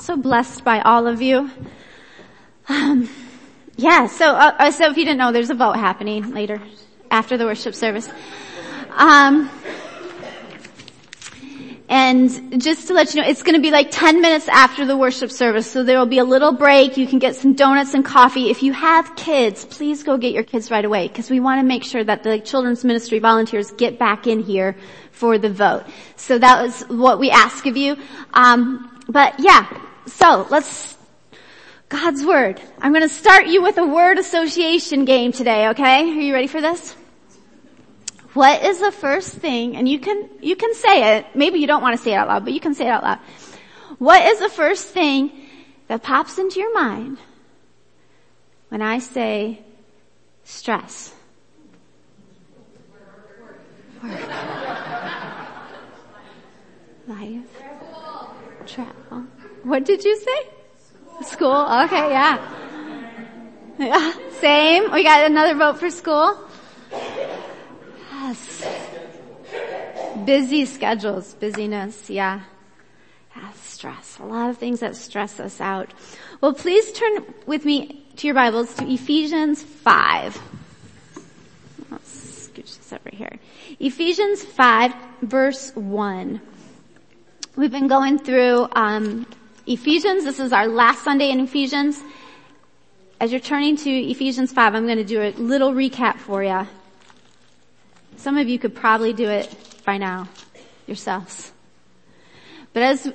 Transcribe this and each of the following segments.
So blessed by all of you. Um, yeah, so, uh, uh, so if you didn't know, there's a vote happening later after the worship service. Um, and just to let you know, it's going to be like 10 minutes after the worship service, so there will be a little break. You can get some donuts and coffee. If you have kids, please go get your kids right away, because we want to make sure that the children's ministry volunteers get back in here for the vote. So that was what we ask of you. Um, but yeah, so let's God's word. I'm going to start you with a word association game today. Okay, are you ready for this? What is the first thing, and you can, you can say it, maybe you don't want to say it out loud, but you can say it out loud. What is the first thing that pops into your mind when I say stress? Work. Life. What did you say? School. school. Okay, yeah. Yeah, same. We got another vote for school. Yes. Busy schedules, busyness, yeah. yeah. Stress. A lot of things that stress us out. Well, please turn with me to your Bibles to Ephesians 5. Let's scooch this over here. Ephesians 5 verse 1. We've been going through um, Ephesians. This is our last Sunday in Ephesians. As you're turning to Ephesians 5, I'm going to do a little recap for you. Some of you could probably do it by now yourselves. But as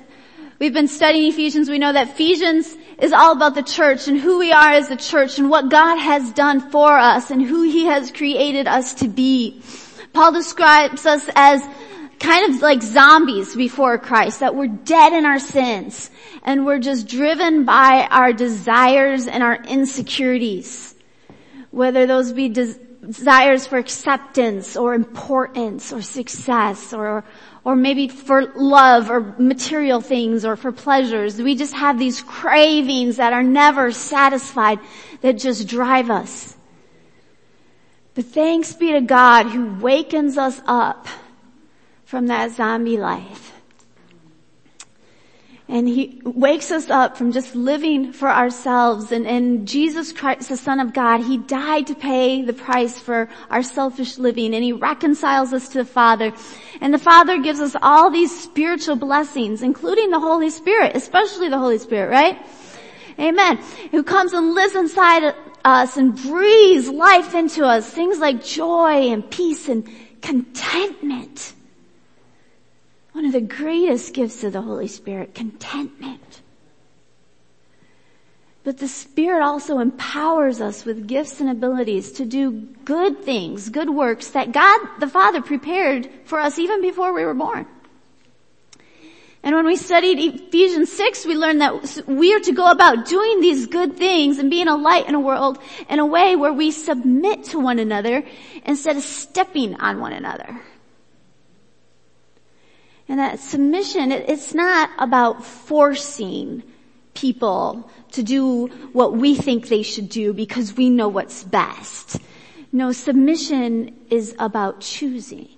we've been studying Ephesians, we know that Ephesians is all about the church and who we are as the church and what God has done for us and who He has created us to be. Paul describes us as kind of like zombies before Christ, that we're dead in our sins and we're just driven by our desires and our insecurities. Whether those be des- desires for acceptance or importance or success or, or maybe for love or material things or for pleasures. We just have these cravings that are never satisfied that just drive us. But thanks be to God who wakens us up from that zombie life and he wakes us up from just living for ourselves and, and Jesus Christ, the son of God, he died to pay the price for our selfish living and he reconciles us to the Father. And the Father gives us all these spiritual blessings, including the Holy Spirit, especially the Holy Spirit, right? Amen. Who comes and lives inside us and breathes life into us. Things like joy and peace and contentment. One of the greatest gifts of the Holy Spirit, contentment. But the Spirit also empowers us with gifts and abilities to do good things, good works that God the Father prepared for us even before we were born. And when we studied Ephesians 6, we learned that we are to go about doing these good things and being a light in a world in a way where we submit to one another instead of stepping on one another. And that submission, it's not about forcing people to do what we think they should do because we know what's best. No, submission is about choosing.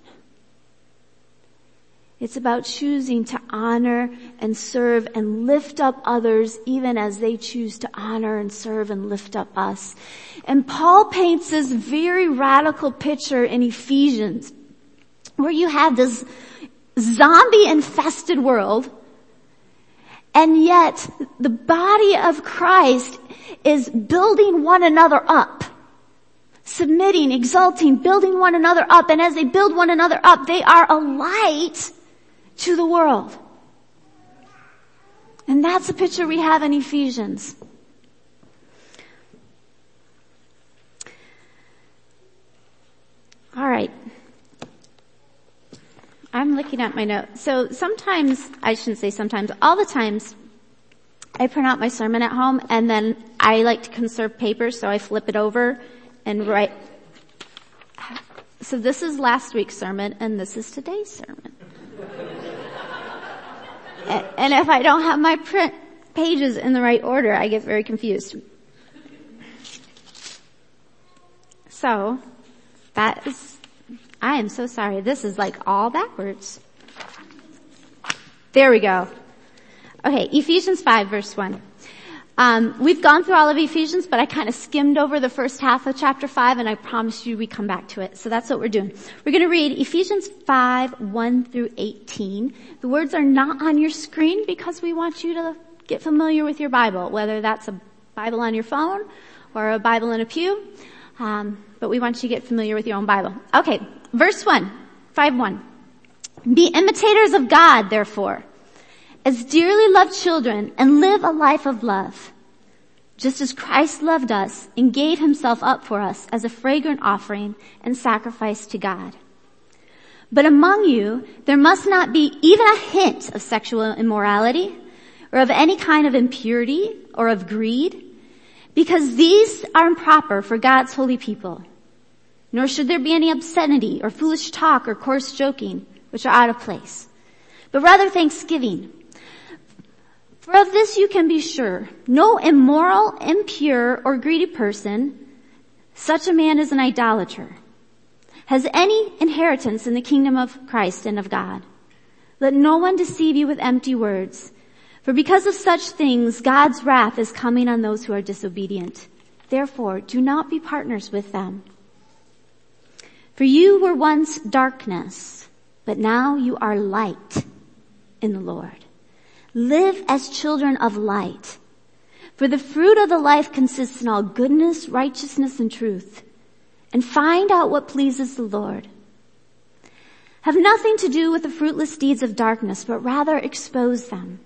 It's about choosing to honor and serve and lift up others even as they choose to honor and serve and lift up us. And Paul paints this very radical picture in Ephesians where you have this zombie infested world. And yet the body of Christ is building one another up. Submitting, exalting, building one another up. And as they build one another up, they are a light to the world. And that's the picture we have in Ephesians. All right. I'm looking at my notes. So sometimes, I shouldn't say sometimes, all the times, I print out my sermon at home and then I like to conserve paper so I flip it over and write. So this is last week's sermon and this is today's sermon. and if I don't have my print pages in the right order, I get very confused. So, that is I am so sorry. This is like all backwards. There we go. Okay, Ephesians 5 verse 1. Um, we've gone through all of Ephesians, but I kind of skimmed over the first half of chapter 5 and I promise you we come back to it. So that's what we're doing. We're going to read Ephesians 5, 1 through 18. The words are not on your screen because we want you to get familiar with your Bible, whether that's a Bible on your phone or a Bible in a pew. Um, but we want you to get familiar with your own Bible. Okay, verse 1, 5 1. Be imitators of God, therefore as dearly loved children and live a life of love. Just as Christ loved us and gave himself up for us as a fragrant offering and sacrifice to God. But among you, there must not be even a hint of sexual immorality or of any kind of impurity or of greed, because these are improper for God's holy people. Nor should there be any obscenity or foolish talk or coarse joking, which are out of place, but rather thanksgiving. For of this you can be sure, no immoral, impure, or greedy person, such a man is an idolater, has any inheritance in the kingdom of Christ and of God. Let no one deceive you with empty words, for because of such things, God's wrath is coming on those who are disobedient. Therefore, do not be partners with them. For you were once darkness, but now you are light in the Lord. Live as children of light. For the fruit of the life consists in all goodness, righteousness, and truth. And find out what pleases the Lord. Have nothing to do with the fruitless deeds of darkness, but rather expose them.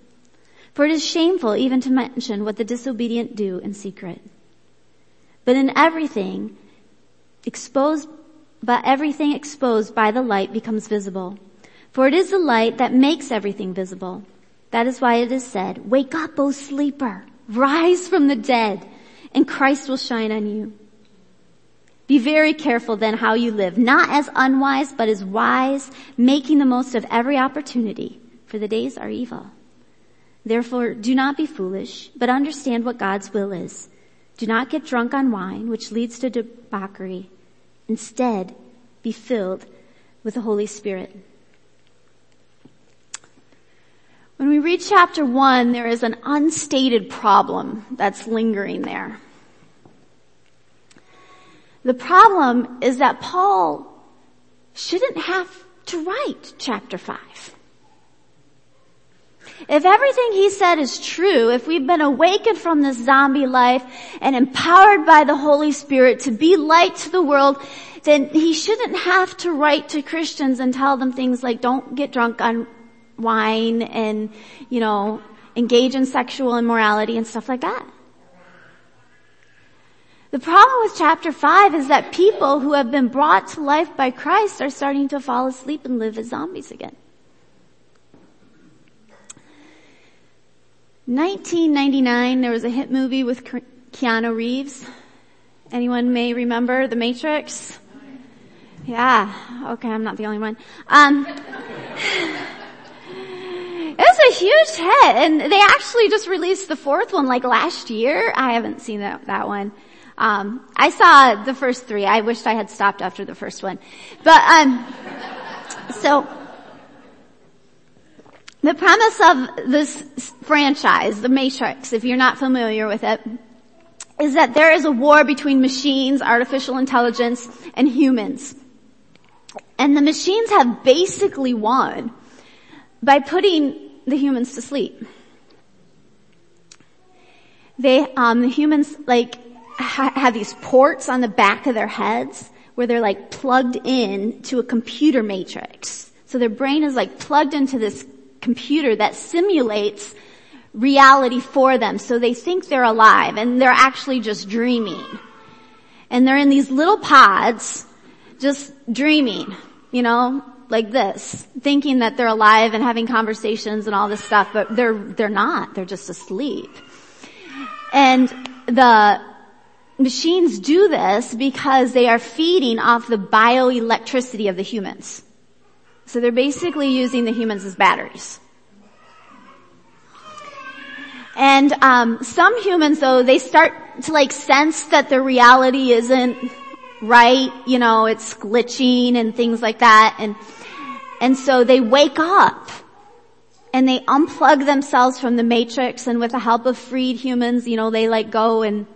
For it is shameful even to mention what the disobedient do in secret. But in everything, exposed, but everything exposed by the light becomes visible. For it is the light that makes everything visible. That is why it is said, wake up, O sleeper, rise from the dead, and Christ will shine on you. Be very careful then how you live, not as unwise, but as wise, making the most of every opportunity, for the days are evil. Therefore, do not be foolish, but understand what God's will is. Do not get drunk on wine, which leads to debauchery. Instead, be filled with the Holy Spirit When we read chapter one, there is an unstated problem that's lingering there. The problem is that Paul shouldn't have to write chapter five. If everything he said is true, if we've been awakened from this zombie life and empowered by the Holy Spirit to be light to the world, then he shouldn't have to write to Christians and tell them things like don't get drunk on wine and, you know, engage in sexual immorality and stuff like that. The problem with chapter 5 is that people who have been brought to life by Christ are starting to fall asleep and live as zombies again. 1999, there was a hit movie with Keanu Reeves. Anyone may remember The Matrix? Yeah. Okay, I'm not the only one. Um, It was a huge hit and they actually just released the fourth one like last year. I haven't seen that, that one. Um, I saw the first three. I wished I had stopped after the first one. But, um, so, the premise of this franchise, The Matrix, if you're not familiar with it, is that there is a war between machines, artificial intelligence, and humans. And the machines have basically won by putting the humans to sleep. They, um, the humans like ha- have these ports on the back of their heads where they're like plugged in to a computer matrix. So their brain is like plugged into this computer that simulates reality for them. So they think they're alive and they're actually just dreaming. And they're in these little pods just dreaming, you know, like this, thinking that they're alive and having conversations and all this stuff, but they're, they're not. They're just asleep. And the machines do this because they are feeding off the bioelectricity of the humans. So they're basically using the humans as batteries. And um, some humans, though, they start to like sense that the reality isn't right. You know, it's glitching and things like that. And, and so they wake up and they unplug themselves from the matrix and with the help of freed humans, you know, they like go and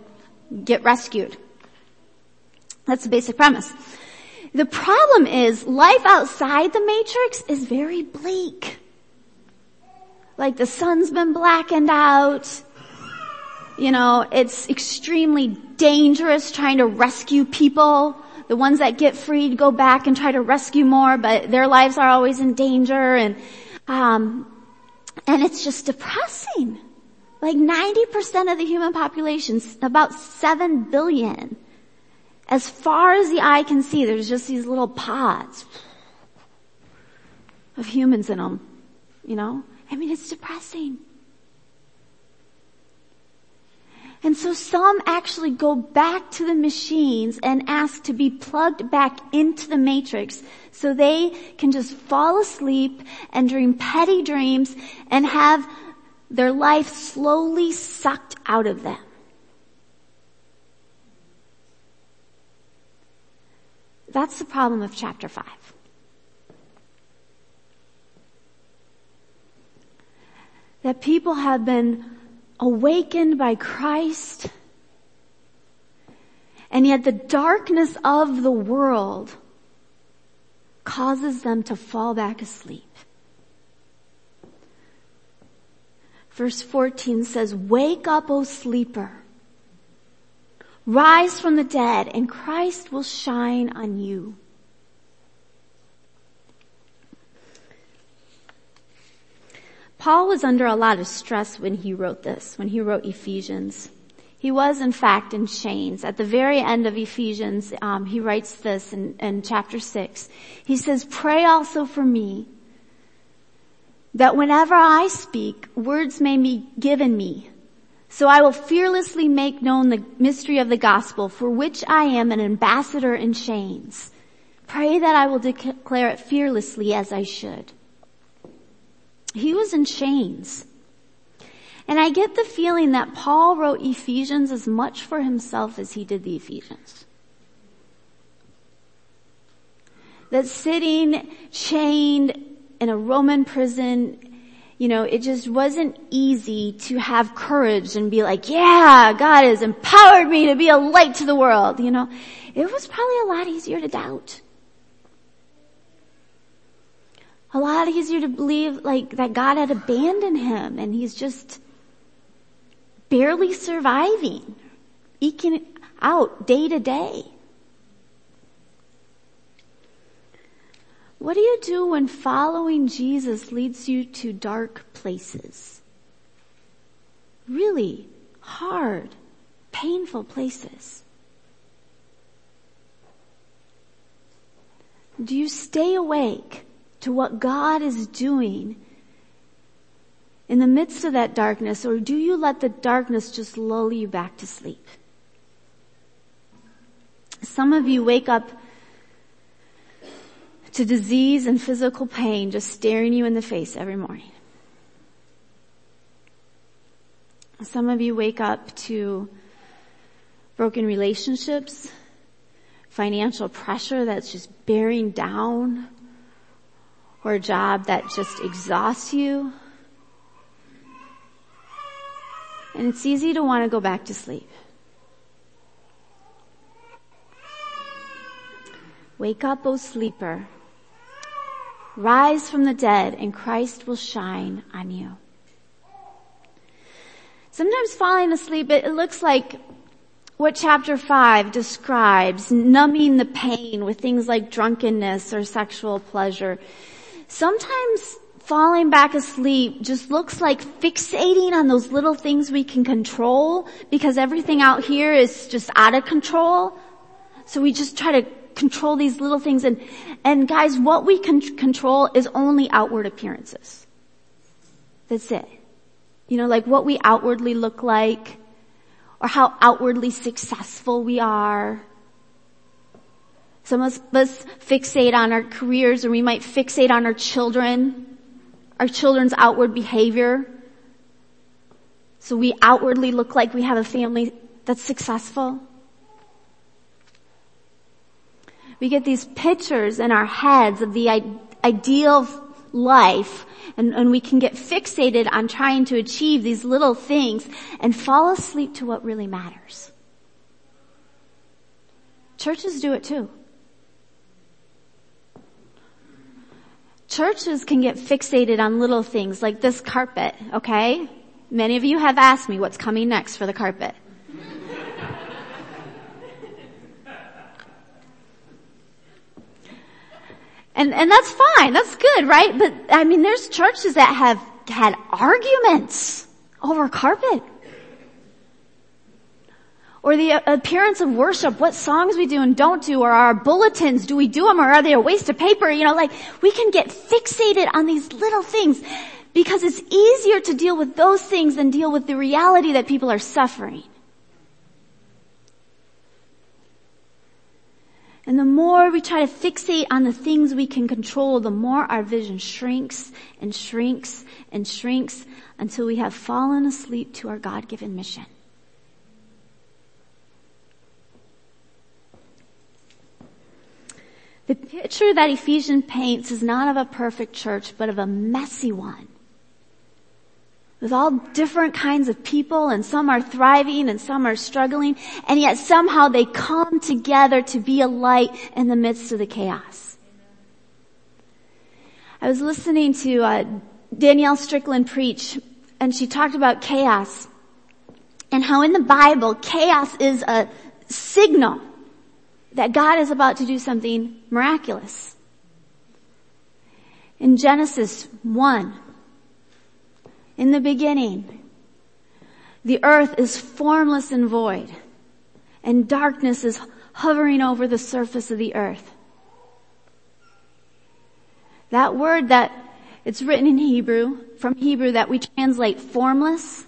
get rescued. That's the basic premise. The problem is life outside the matrix is very bleak. Like the sun's been blackened out. You know, it's extremely dangerous trying to rescue people. The ones that get freed go back and try to rescue more, but their lives are always in danger and, um, and it's just depressing. Like 90% of the human population, about 7 billion, as far as the eye can see, there's just these little pods of humans in them. You know? I mean, it's depressing. And so some actually go back to the machines and ask to be plugged back into the matrix so they can just fall asleep and dream petty dreams and have their life slowly sucked out of them. That's the problem of chapter 5. That people have been awakened by Christ, and yet the darkness of the world causes them to fall back asleep. Verse 14 says, Wake up, O sleeper. Rise from the dead and Christ will shine on you. Paul was under a lot of stress when he wrote this, when he wrote Ephesians. He was in fact in chains. At the very end of Ephesians, um, he writes this in, in chapter 6. He says, pray also for me that whenever I speak, words may be given me. So I will fearlessly make known the mystery of the gospel for which I am an ambassador in chains. Pray that I will declare it fearlessly as I should. He was in chains. And I get the feeling that Paul wrote Ephesians as much for himself as he did the Ephesians. That sitting chained in a Roman prison, you know, it just wasn't easy to have courage and be like, yeah, God has empowered me to be a light to the world, you know. It was probably a lot easier to doubt a lot easier to believe like that God had abandoned him and he's just barely surviving, eking out day to day. What do you do when following Jesus leads you to dark places? Really hard, painful places. Do you stay awake to what God is doing in the midst of that darkness or do you let the darkness just lull you back to sleep? Some of you wake up to disease and physical pain just staring you in the face every morning. Some of you wake up to broken relationships, financial pressure that's just bearing down or a job that just exhausts you. And it's easy to want to go back to sleep. Wake up, O sleeper. Rise from the dead and Christ will shine on you. Sometimes falling asleep, it looks like what chapter 5 describes, numbing the pain with things like drunkenness or sexual pleasure. Sometimes falling back asleep just looks like fixating on those little things we can control because everything out here is just out of control. So we just try to control these little things and, and guys, what we can control is only outward appearances. That's it. You know, like what we outwardly look like or how outwardly successful we are some of us fixate on our careers or we might fixate on our children, our children's outward behavior. So we outwardly look like we have a family that's successful. We get these pictures in our heads of the ideal life And, and we can get fixated on trying to achieve these little things and fall asleep to what really matters. Churches do it too. Churches can get fixated on little things like this carpet, okay? Many of you have asked me what's coming next for the carpet. And, and that's fine, that's good, right? But I mean, there's churches that have had arguments over carpet or the uh, appearance of worship, what songs we do and don't do, or our bulletins, do we do them or are they a waste of paper? You know, like we can get fixated on these little things because it's easier to deal with those things than deal with the reality that people are suffering. And the more we try to fixate on the things we can control, the more our vision shrinks and shrinks and shrinks until we have fallen asleep to our God-given mission. The picture that Ephesians paints is not of a perfect church, but of a messy one. With all different kinds of people and some are thriving and some are struggling and yet somehow they come together to be a light in the midst of the chaos. I was listening to uh, Danielle Strickland preach and she talked about chaos and how in the Bible chaos is a signal that God is about to do something miraculous. In Genesis 1, in the beginning, the earth is formless and void, and darkness is hovering over the surface of the earth. That word that it's written in Hebrew, from Hebrew that we translate formless,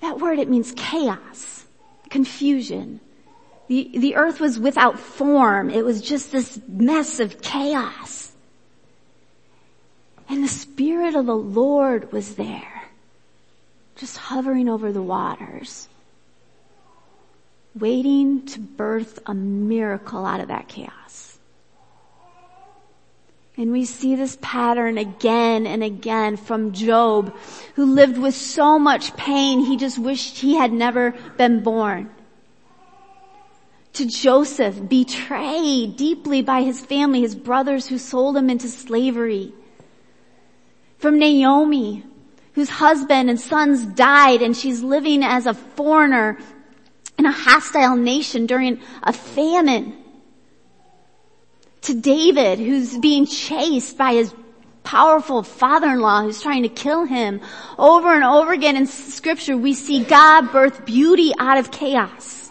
that word it means chaos, confusion, the, the earth was without form. It was just this mess of chaos. And the Spirit of the Lord was there, just hovering over the waters, waiting to birth a miracle out of that chaos. And we see this pattern again and again from Job, who lived with so much pain he just wished he had never been born to Joseph, betrayed deeply by his family, his brothers who sold him into slavery. From Naomi, whose husband and sons died and she's living as a foreigner in a hostile nation during a famine. To David, who's being chased by his powerful father-in-law who's trying to kill him. Over and over again in scripture, we see God birth beauty out of chaos.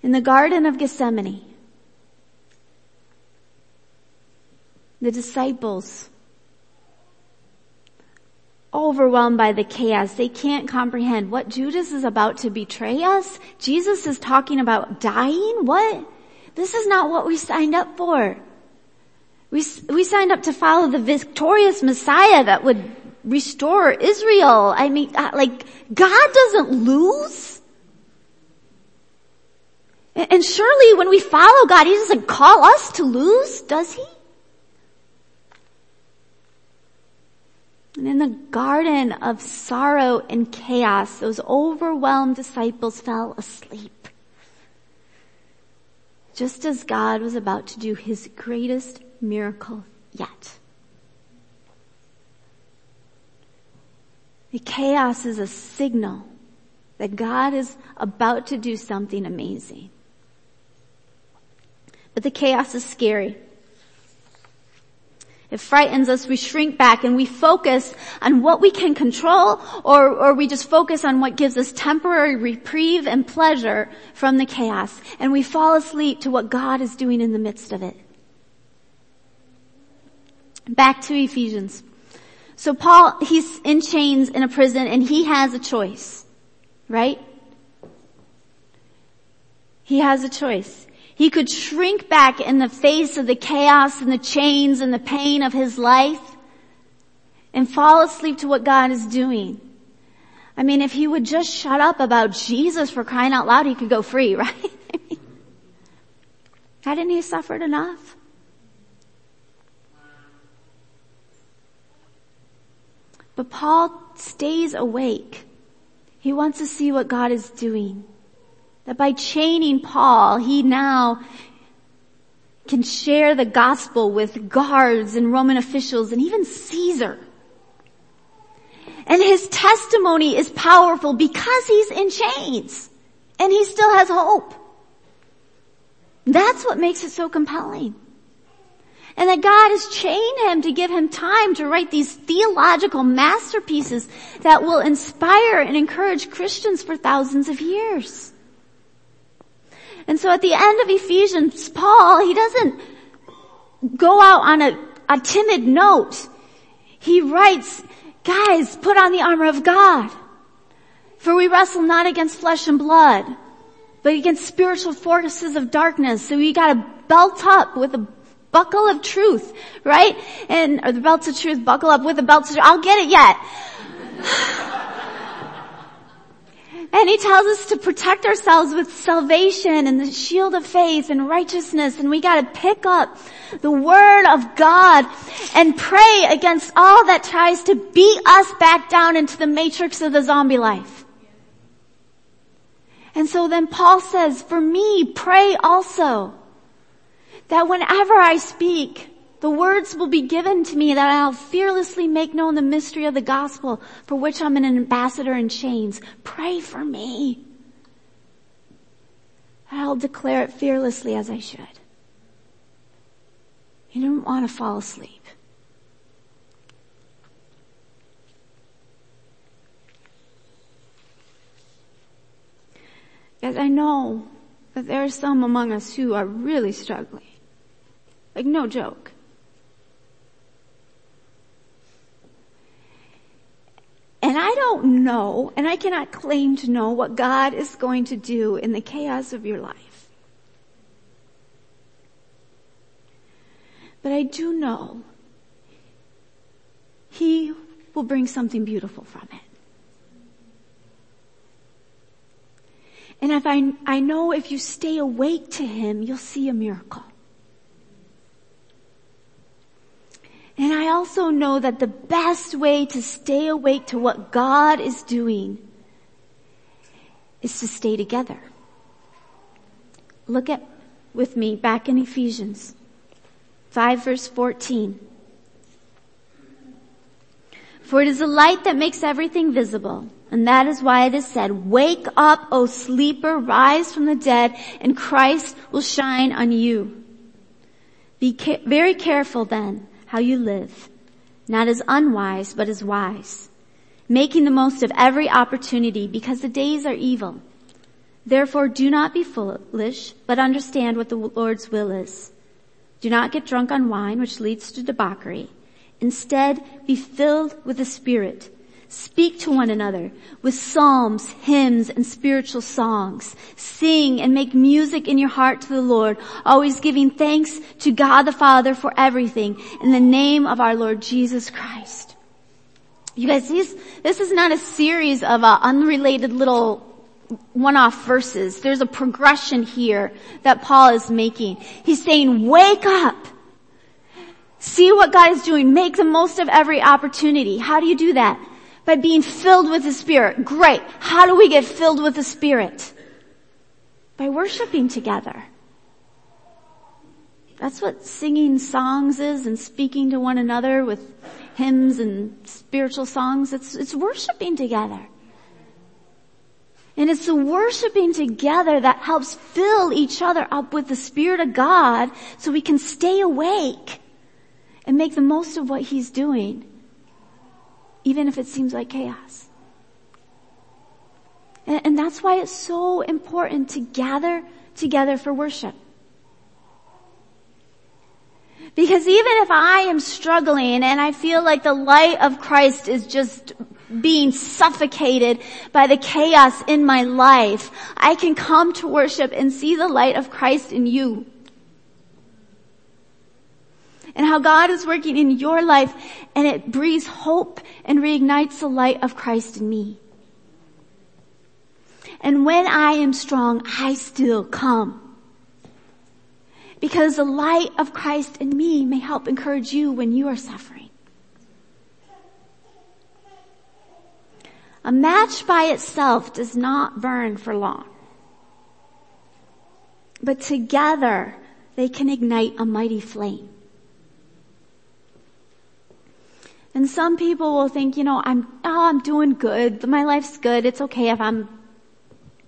In the Garden of Gethsemane, the disciples, overwhelmed by the chaos, they can't comprehend what Judas is about to betray us. Jesus is talking about dying? What? This is not what we signed up for. We, we signed up to follow the victorious Messiah that would restore Israel. I mean, uh, like, God doesn't lose. And surely when we follow God, He doesn't call us to lose, does He? And in the garden of sorrow and chaos, those overwhelmed disciples fell asleep. Just as God was about to do His greatest miracle yet. The chaos is a signal that God is about to do something amazing. But the chaos is scary. It frightens us, we shrink back and we focus on what we can control or, or we just focus on what gives us temporary reprieve and pleasure from the chaos and we fall asleep to what God is doing in the midst of it. Back to Ephesians. So Paul, he's in chains in a prison and he has a choice, right? He has a choice. He could shrink back in the face of the chaos and the chains and the pain of his life and fall asleep to what God is doing. I mean, if he would just shut up about Jesus for crying out loud, he could go free, right? I mean, hadn't he suffered enough? But Paul stays awake. He wants to see what God is doing. That by chaining Paul, he now can share the gospel with guards and Roman officials and even Caesar. And his testimony is powerful because he's in chains and he still has hope. That's what makes it so compelling. And that God has chained him to give him time to write these theological masterpieces that will inspire and encourage Christians for thousands of years. And so at the end of Ephesians, Paul, he doesn't go out on a, a timid note. He writes, guys, put on the armor of God. For we wrestle not against flesh and blood, but against spiritual forces of darkness. So we gotta belt up with a buckle of truth, right? And, or the belts of truth, buckle up with the belts of truth. I'll get it yet. And he tells us to protect ourselves with salvation and the shield of faith and righteousness. And we gotta pick up the word of God and pray against all that tries to beat us back down into the matrix of the zombie life. And so then Paul says, for me, pray also that whenever I speak, the words will be given to me that I'll fearlessly make known the mystery of the gospel for which I'm an ambassador in chains. Pray for me. I'll declare it fearlessly as I should. You don't want to fall asleep. As I know that there are some among us who are really struggling. Like no joke. And I don't know, and I cannot claim to know what God is going to do in the chaos of your life. But I do know He will bring something beautiful from it. And if I, I know if you stay awake to Him, you'll see a miracle. And I also know that the best way to stay awake to what God is doing is to stay together. Look at with me back in Ephesians 5 verse 14. For it is the light that makes everything visible. And that is why it is said, wake up, O sleeper, rise from the dead, and Christ will shine on you. Be ca- very careful then how you live, not as unwise, but as wise, making the most of every opportunity because the days are evil. Therefore do not be foolish, but understand what the Lord's will is. Do not get drunk on wine, which leads to debauchery. Instead, be filled with the Spirit Speak to one another with psalms, hymns, and spiritual songs. Sing and make music in your heart to the Lord, always giving thanks to God the Father for everything in the name of our Lord Jesus Christ. You guys, this, this is not a series of uh, unrelated little one-off verses. There's a progression here that Paul is making. He's saying, wake up. See what God is doing. Make the most of every opportunity. How do you do that? By being filled with the Spirit. Great. How do we get filled with the Spirit? By worshiping together. That's what singing songs is and speaking to one another with hymns and spiritual songs. It's, it's worshiping together. And it's the worshiping together that helps fill each other up with the Spirit of God so we can stay awake and make the most of what He's doing even if it seems like chaos. And, and that's why it's so important to gather together for worship. Because even if I am struggling and I feel like the light of Christ is just being suffocated by the chaos in my life, I can come to worship and see the light of Christ in you and how God is working in your life and it breathes hope and reignites the light of Christ in me. And when I am strong, I still come. Because the light of Christ in me may help encourage you when you are suffering. A match by itself does not burn for long. But together they can ignite a mighty flame. And some people will think, you know, I'm, oh, I'm doing good. My life's good. It's okay if I'm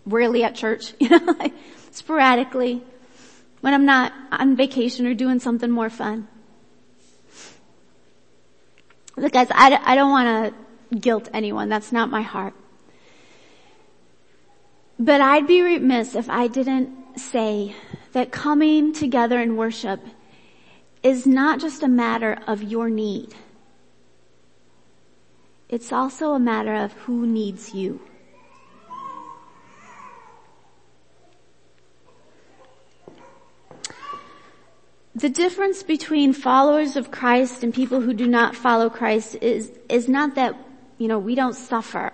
rarely at church, you know, like sporadically when I'm not on vacation or doing something more fun. Look guys, I, I don't want to guilt anyone. That's not my heart. But I'd be remiss if I didn't say that coming together in worship is not just a matter of your need. It's also a matter of who needs you. The difference between followers of Christ and people who do not follow Christ is, is not that, you know, we don't suffer.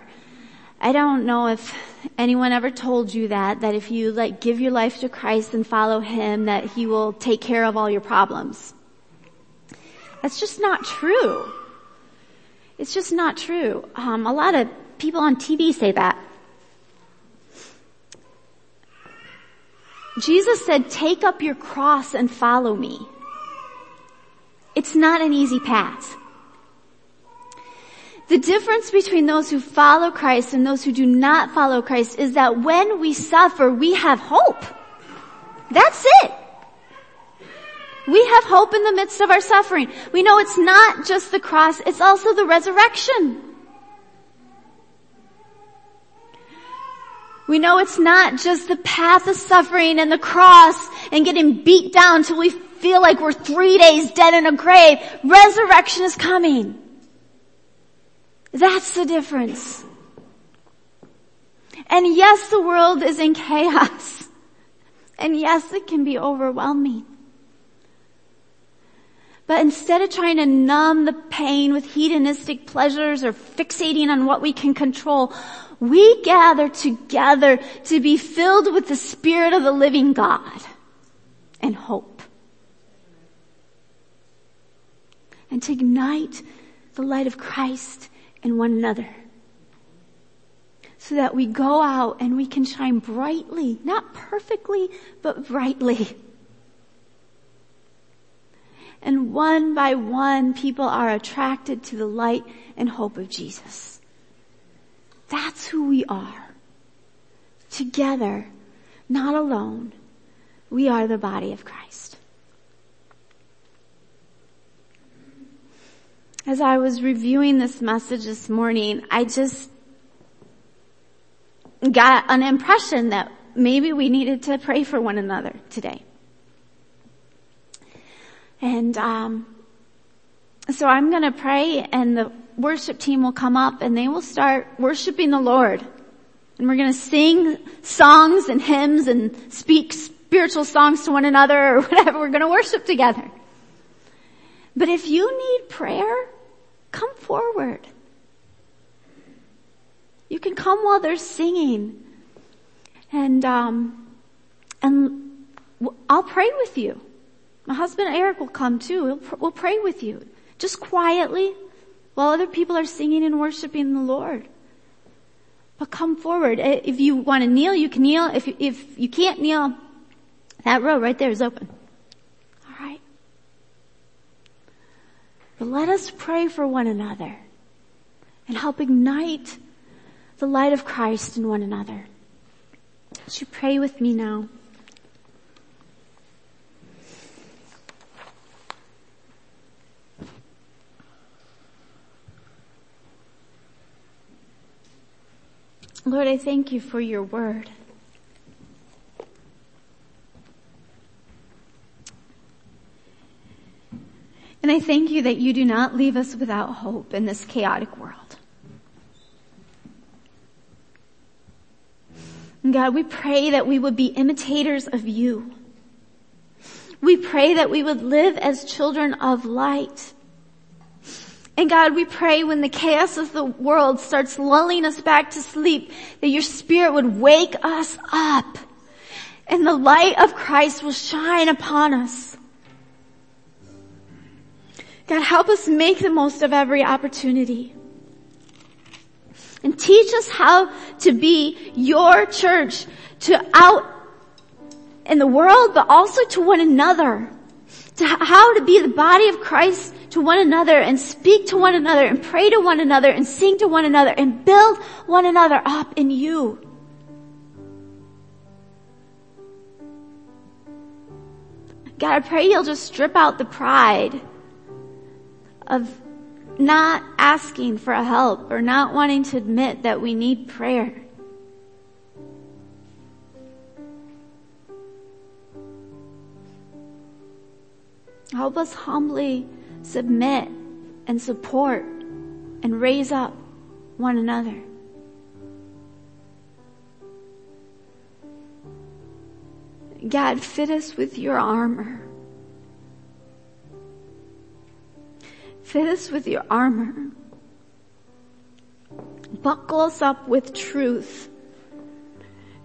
I don't know if anyone ever told you that, that if you like give your life to Christ and follow Him, that He will take care of all your problems. That's just not true. It's just not true. Um, a lot of people on TV say that. Jesus said, take up your cross and follow me. It's not an easy path. The difference between those who follow Christ and those who do not follow Christ is that when we suffer, we have hope. That's it. We have hope in the midst of our suffering. We know it's not just the cross, it's also the resurrection. We know it's not just the path of suffering and the cross and getting beat down till we feel like we're three days dead in a grave. Resurrection is coming. That's the difference. And yes, the world is in chaos. And yes, it can be overwhelming. But instead of trying to numb the pain with hedonistic pleasures or fixating on what we can control, we gather together to be filled with the Spirit of the living God and hope. And to ignite the light of Christ in one another. So that we go out and we can shine brightly, not perfectly, but brightly. And one by one, people are attracted to the light and hope of Jesus. That's who we are. Together, not alone, we are the body of Christ. As I was reviewing this message this morning, I just got an impression that maybe we needed to pray for one another today. And um, so I'm going to pray and the worship team will come up and they will start worshiping the Lord. And we're going to sing songs and hymns and speak spiritual songs to one another or whatever. We're going to worship together. But if you need prayer, come forward. You can come while they're singing. And, um, and I'll pray with you. My husband Eric will come too. We'll, we'll pray with you. Just quietly while other people are singing and worshiping the Lord. But come forward. If you want to kneel, you can kneel. If, if you can't kneel, that row right there is open. Alright? But let us pray for one another and help ignite the light of Christ in one another. Would you pray with me now? Lord, I thank you for your word. And I thank you that you do not leave us without hope in this chaotic world. And God, we pray that we would be imitators of you. We pray that we would live as children of light. And God, we pray when the chaos of the world starts lulling us back to sleep, that your spirit would wake us up and the light of Christ will shine upon us. God, help us make the most of every opportunity. and teach us how to be your church to out in the world, but also to one another. To how to be the body of Christ to one another and speak to one another and pray to one another and sing to one another and build one another up in you. God, I pray you'll just strip out the pride of not asking for help or not wanting to admit that we need prayer. Help us humbly submit and support and raise up one another. God, fit us with your armor. Fit us with your armor. Buckle us up with truth.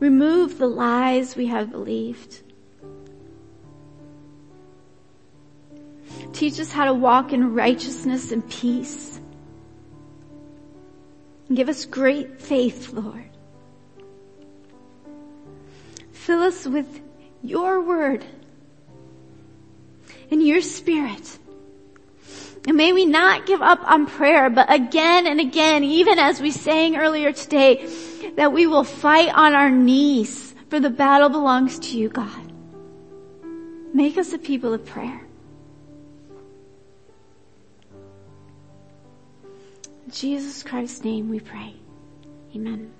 Remove the lies we have believed. Teach us how to walk in righteousness and peace. And give us great faith, Lord. Fill us with your word and your spirit. And may we not give up on prayer, but again and again, even as we sang earlier today, that we will fight on our knees for the battle belongs to you, God. Make us a people of prayer. Jesus Christ's name we pray. Amen.